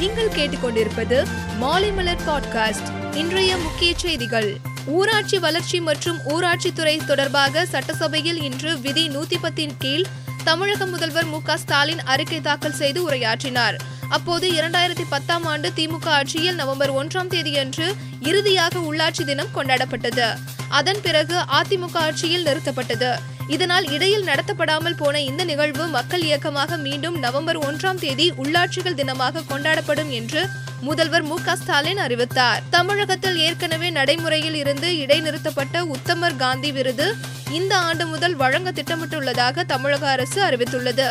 நீங்கள் கேட்டுக்கொண்டிருப்பது மாலைமலர் பாட்காஸ்ட் இன்றைய முக்கிய செய்திகள். ஊராட்சி வளர்ச்சி மற்றும் ஊராட்சித்துறை தொடர்பாக சட்டசபையில் இன்று விதி நூத்தி பத்தின் கீழ் தமிழக முதல்வர் மு க ஸ்டாலின் அறிக்கை தாக்கல் செய்து உரையாற்றினார். அப்போது இரண்டாயிரத்தி பத்தாம் ஆண்டு திமுக ஆட்சியில் நவம்பர் ஒன்றாம் தேதியன்று இறுதியாக உள்ளாட்சி தினம் கொண்டாடப்பட்டது. அதன் பிறகு அதிமுக ஆட்சியில் நிறுத்தப்பட்டது. இதனால் இடையில் நடத்தப்படாமல் போன இந்த நிகழ்வு மக்கள் இயக்கமாக மீண்டும் நவம்பர் ஒன்றாம் தேதி உள்ளாட்சிகள் தினமாக கொண்டாடப்படும் என்று முதல்வர் மு க ஸ்டாலின் அறிவித்தார். தமிழகத்தில் ஏற்கனவே நடைமுறையில் இருந்து இடைநிறுத்தப்பட்ட உத்தமர் காந்தி விருது இந்த ஆண்டு முதல் வழங்க திட்டமிட்டுள்ளதாக தமிழக அரசு அறிவித்துள்ளது.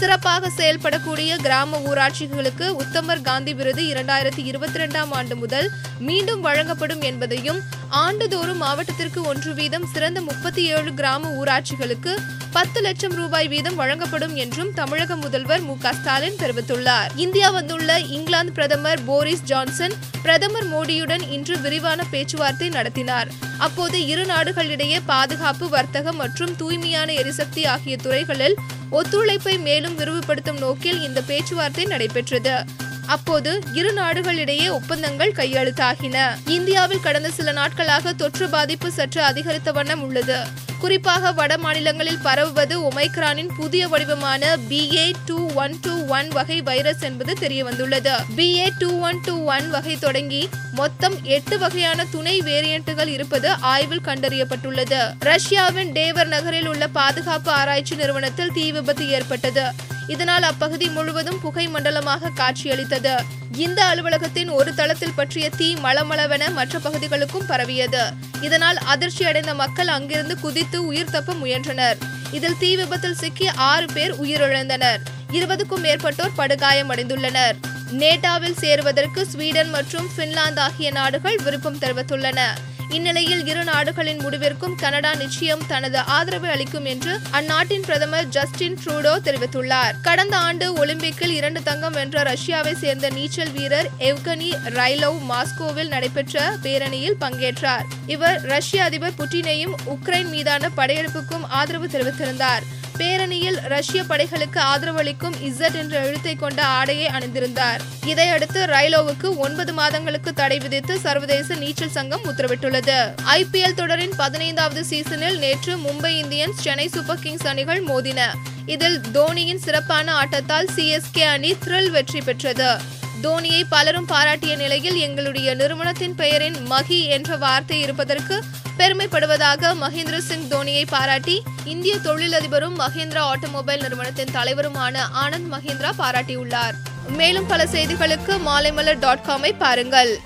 சிறப்பாக செயல்படக்கூடிய கிராம ஊராட்சிகளுக்கு உத்தமர் காந்தி விருது இரண்டாயிரத்தி இருபத்தி ரெண்டாம் ஆண்டு முதல் மீண்டும் வழங்கப்படும் என்பதையும் ஆண்டுதோறும் மாவட்டத்திற்கு ஒன்று வீதம் சிறந்த முப்பத்தி ஏழு கிராம ஊராட்சிகளுக்கு பத்து லட்சம் ரூபாய் வீதம் வழங்கப்படும் என்றும் தமிழக முதல்வர் மு க ஸ்டாலின் தெரிவித்துள்ளார். இந்தியா வந்துள்ள இங்கிலாந்து பிரதமர் போரிஸ் ஜான்சன் பிரதமர் மோடியுடன் இன்று விரிவான பேச்சுவார்த்தை நடத்தினார். அப்போது இரு நாடுகளிடையே பாதுகாப்பு வர்த்தகம் மற்றும் தூய்மையான எரிசக்தி ஆகிய துறைகளில் ஒத்துழைப்பை மேலும் விரிவுபடுத்தும் நோக்கில் இந்த பேச்சுவார்த்தை நடைபெற்றது. அப்போது இரு நாடுகளிடையே ஒப்பந்தங்கள் கையெழுத்தாகின. இந்தியாவில் கடந்த சில நாட்களாக தொற்று பாதிப்பு சற்று அதிகரித்த வண்ணம் உள்ளது. குறிப்பாக வட மாநிலங்களில் பரவுவது ஒமைக்ரானின் புதிய வடிவமான BA two one two one வகை வைரஸ் என்பது தெரிய வந்துள்ளது BA two one two one வகை தொடங்கி மொத்தம் எட்டு வகையான துணை வேரியன்ட்டுகள் இருப்பது ஆய்வில் கண்டறியப்பட்டுள்ளது. ரஷ்யாவின் டேவர் நகரில் உள்ள பாதுகாப்பு ஆராய்ச்சி நிறுவனத்தில் தீ விபத்து ஏற்பட்டது. இதனால் அப்பகுதி முழுவதும் புகை மண்டலமாக காட்சியளித்தது. இந்த அலுவலகத்தின் ஒரு தளத்தில் பற்றிய தீ மளமளவென மற்ற பகுதிகளுக்கும் பரவியது. இதனால் அதிர்ச்சி அடைந்த மக்கள் அங்கிருந்து குதித்து உயிர் தப்ப முயன்றனர். இதில் தீ விபத்தில் சிக்கி ஆறு பேர் உயிரிழந்தனர். இருபதுக்கும் மேற்பட்டோர் படுகாயமடைந்துள்ளனர். நேட்டாவில் சேருவதற்கு ஸ்வீடன் மற்றும் பின்லாந்து ஆகிய நாடுகள் விருப்பம் தெரிவித்துள்ளன. இந்நிலையில் இரு நாடுகளின் முடிவிற்கும் கனடா நிச்சயம் தனது ஆதரவு அளிக்கும் என்று அந்நாட்டின் பிரதமர் ஜஸ்டின் ட்ரூடோ தெரிவித்துள்ளார். கடந்த ஆண்டு ஒலிம்பிக்கில் இரண்டு தங்கம் வென்ற ரஷ்யாவை சேர்ந்த நீச்சல் வீரர் எவ்கனி ரைலோவ் மாஸ்கோவில் நடைபெற்ற பேரணியில் பங்கேற்றார். இவர் ரஷ்ய அதிபர் புட்டினையும் உக்ரைன் மீதான படையெடுப்புக்கும் ஆதரவு தெரிவித்திருந்தார். பேரணியில் ரஷ்ய படைகளுக்கு ஆதரவளிக்கும் இசட் என்ற எழுத்தை கொண்ட ஆடையை அணிந்திருந்தார். இதையடுத்து ரைலோவுக்கு ஒன்பது மாதங்களுக்கு தடை விதித்து சர்வதேச நீச்சல் சங்கம் உத்தரவிட்டுள்ளது. ஐபிஎல் தொடரின் பதினைந்தாவது சீசனில் நேற்று Mumbai Indians Chennai Super Kings அணிகள் மோதின. இதில் தோனியின் சிறப்பான ஆட்டத்தால் சிஎஸ்கே அணி த்ரில் வெற்றி பெற்றது. தோனியை பலரும் பாராட்டிய நிலையில் எங்களுடைய நிறுவனத்தின் பெயரின் மகி என்ற வார்த்தை இருப்பதற்கு பெருமைப்படுவதாக மகேந்திர சிங் தோனியை பாராட்டி இந்திய தொழிலதிபரும் மகேந்திரா ஆட்டோமொபைல் நிறுவனத்தின் தலைவருமான ஆனந்த் மஹேந்திரா பாராட்டியுள்ளார். மேலும் பல செய்திகளுக்கு மாலைமலர் டாட் காமை பாருங்கள்.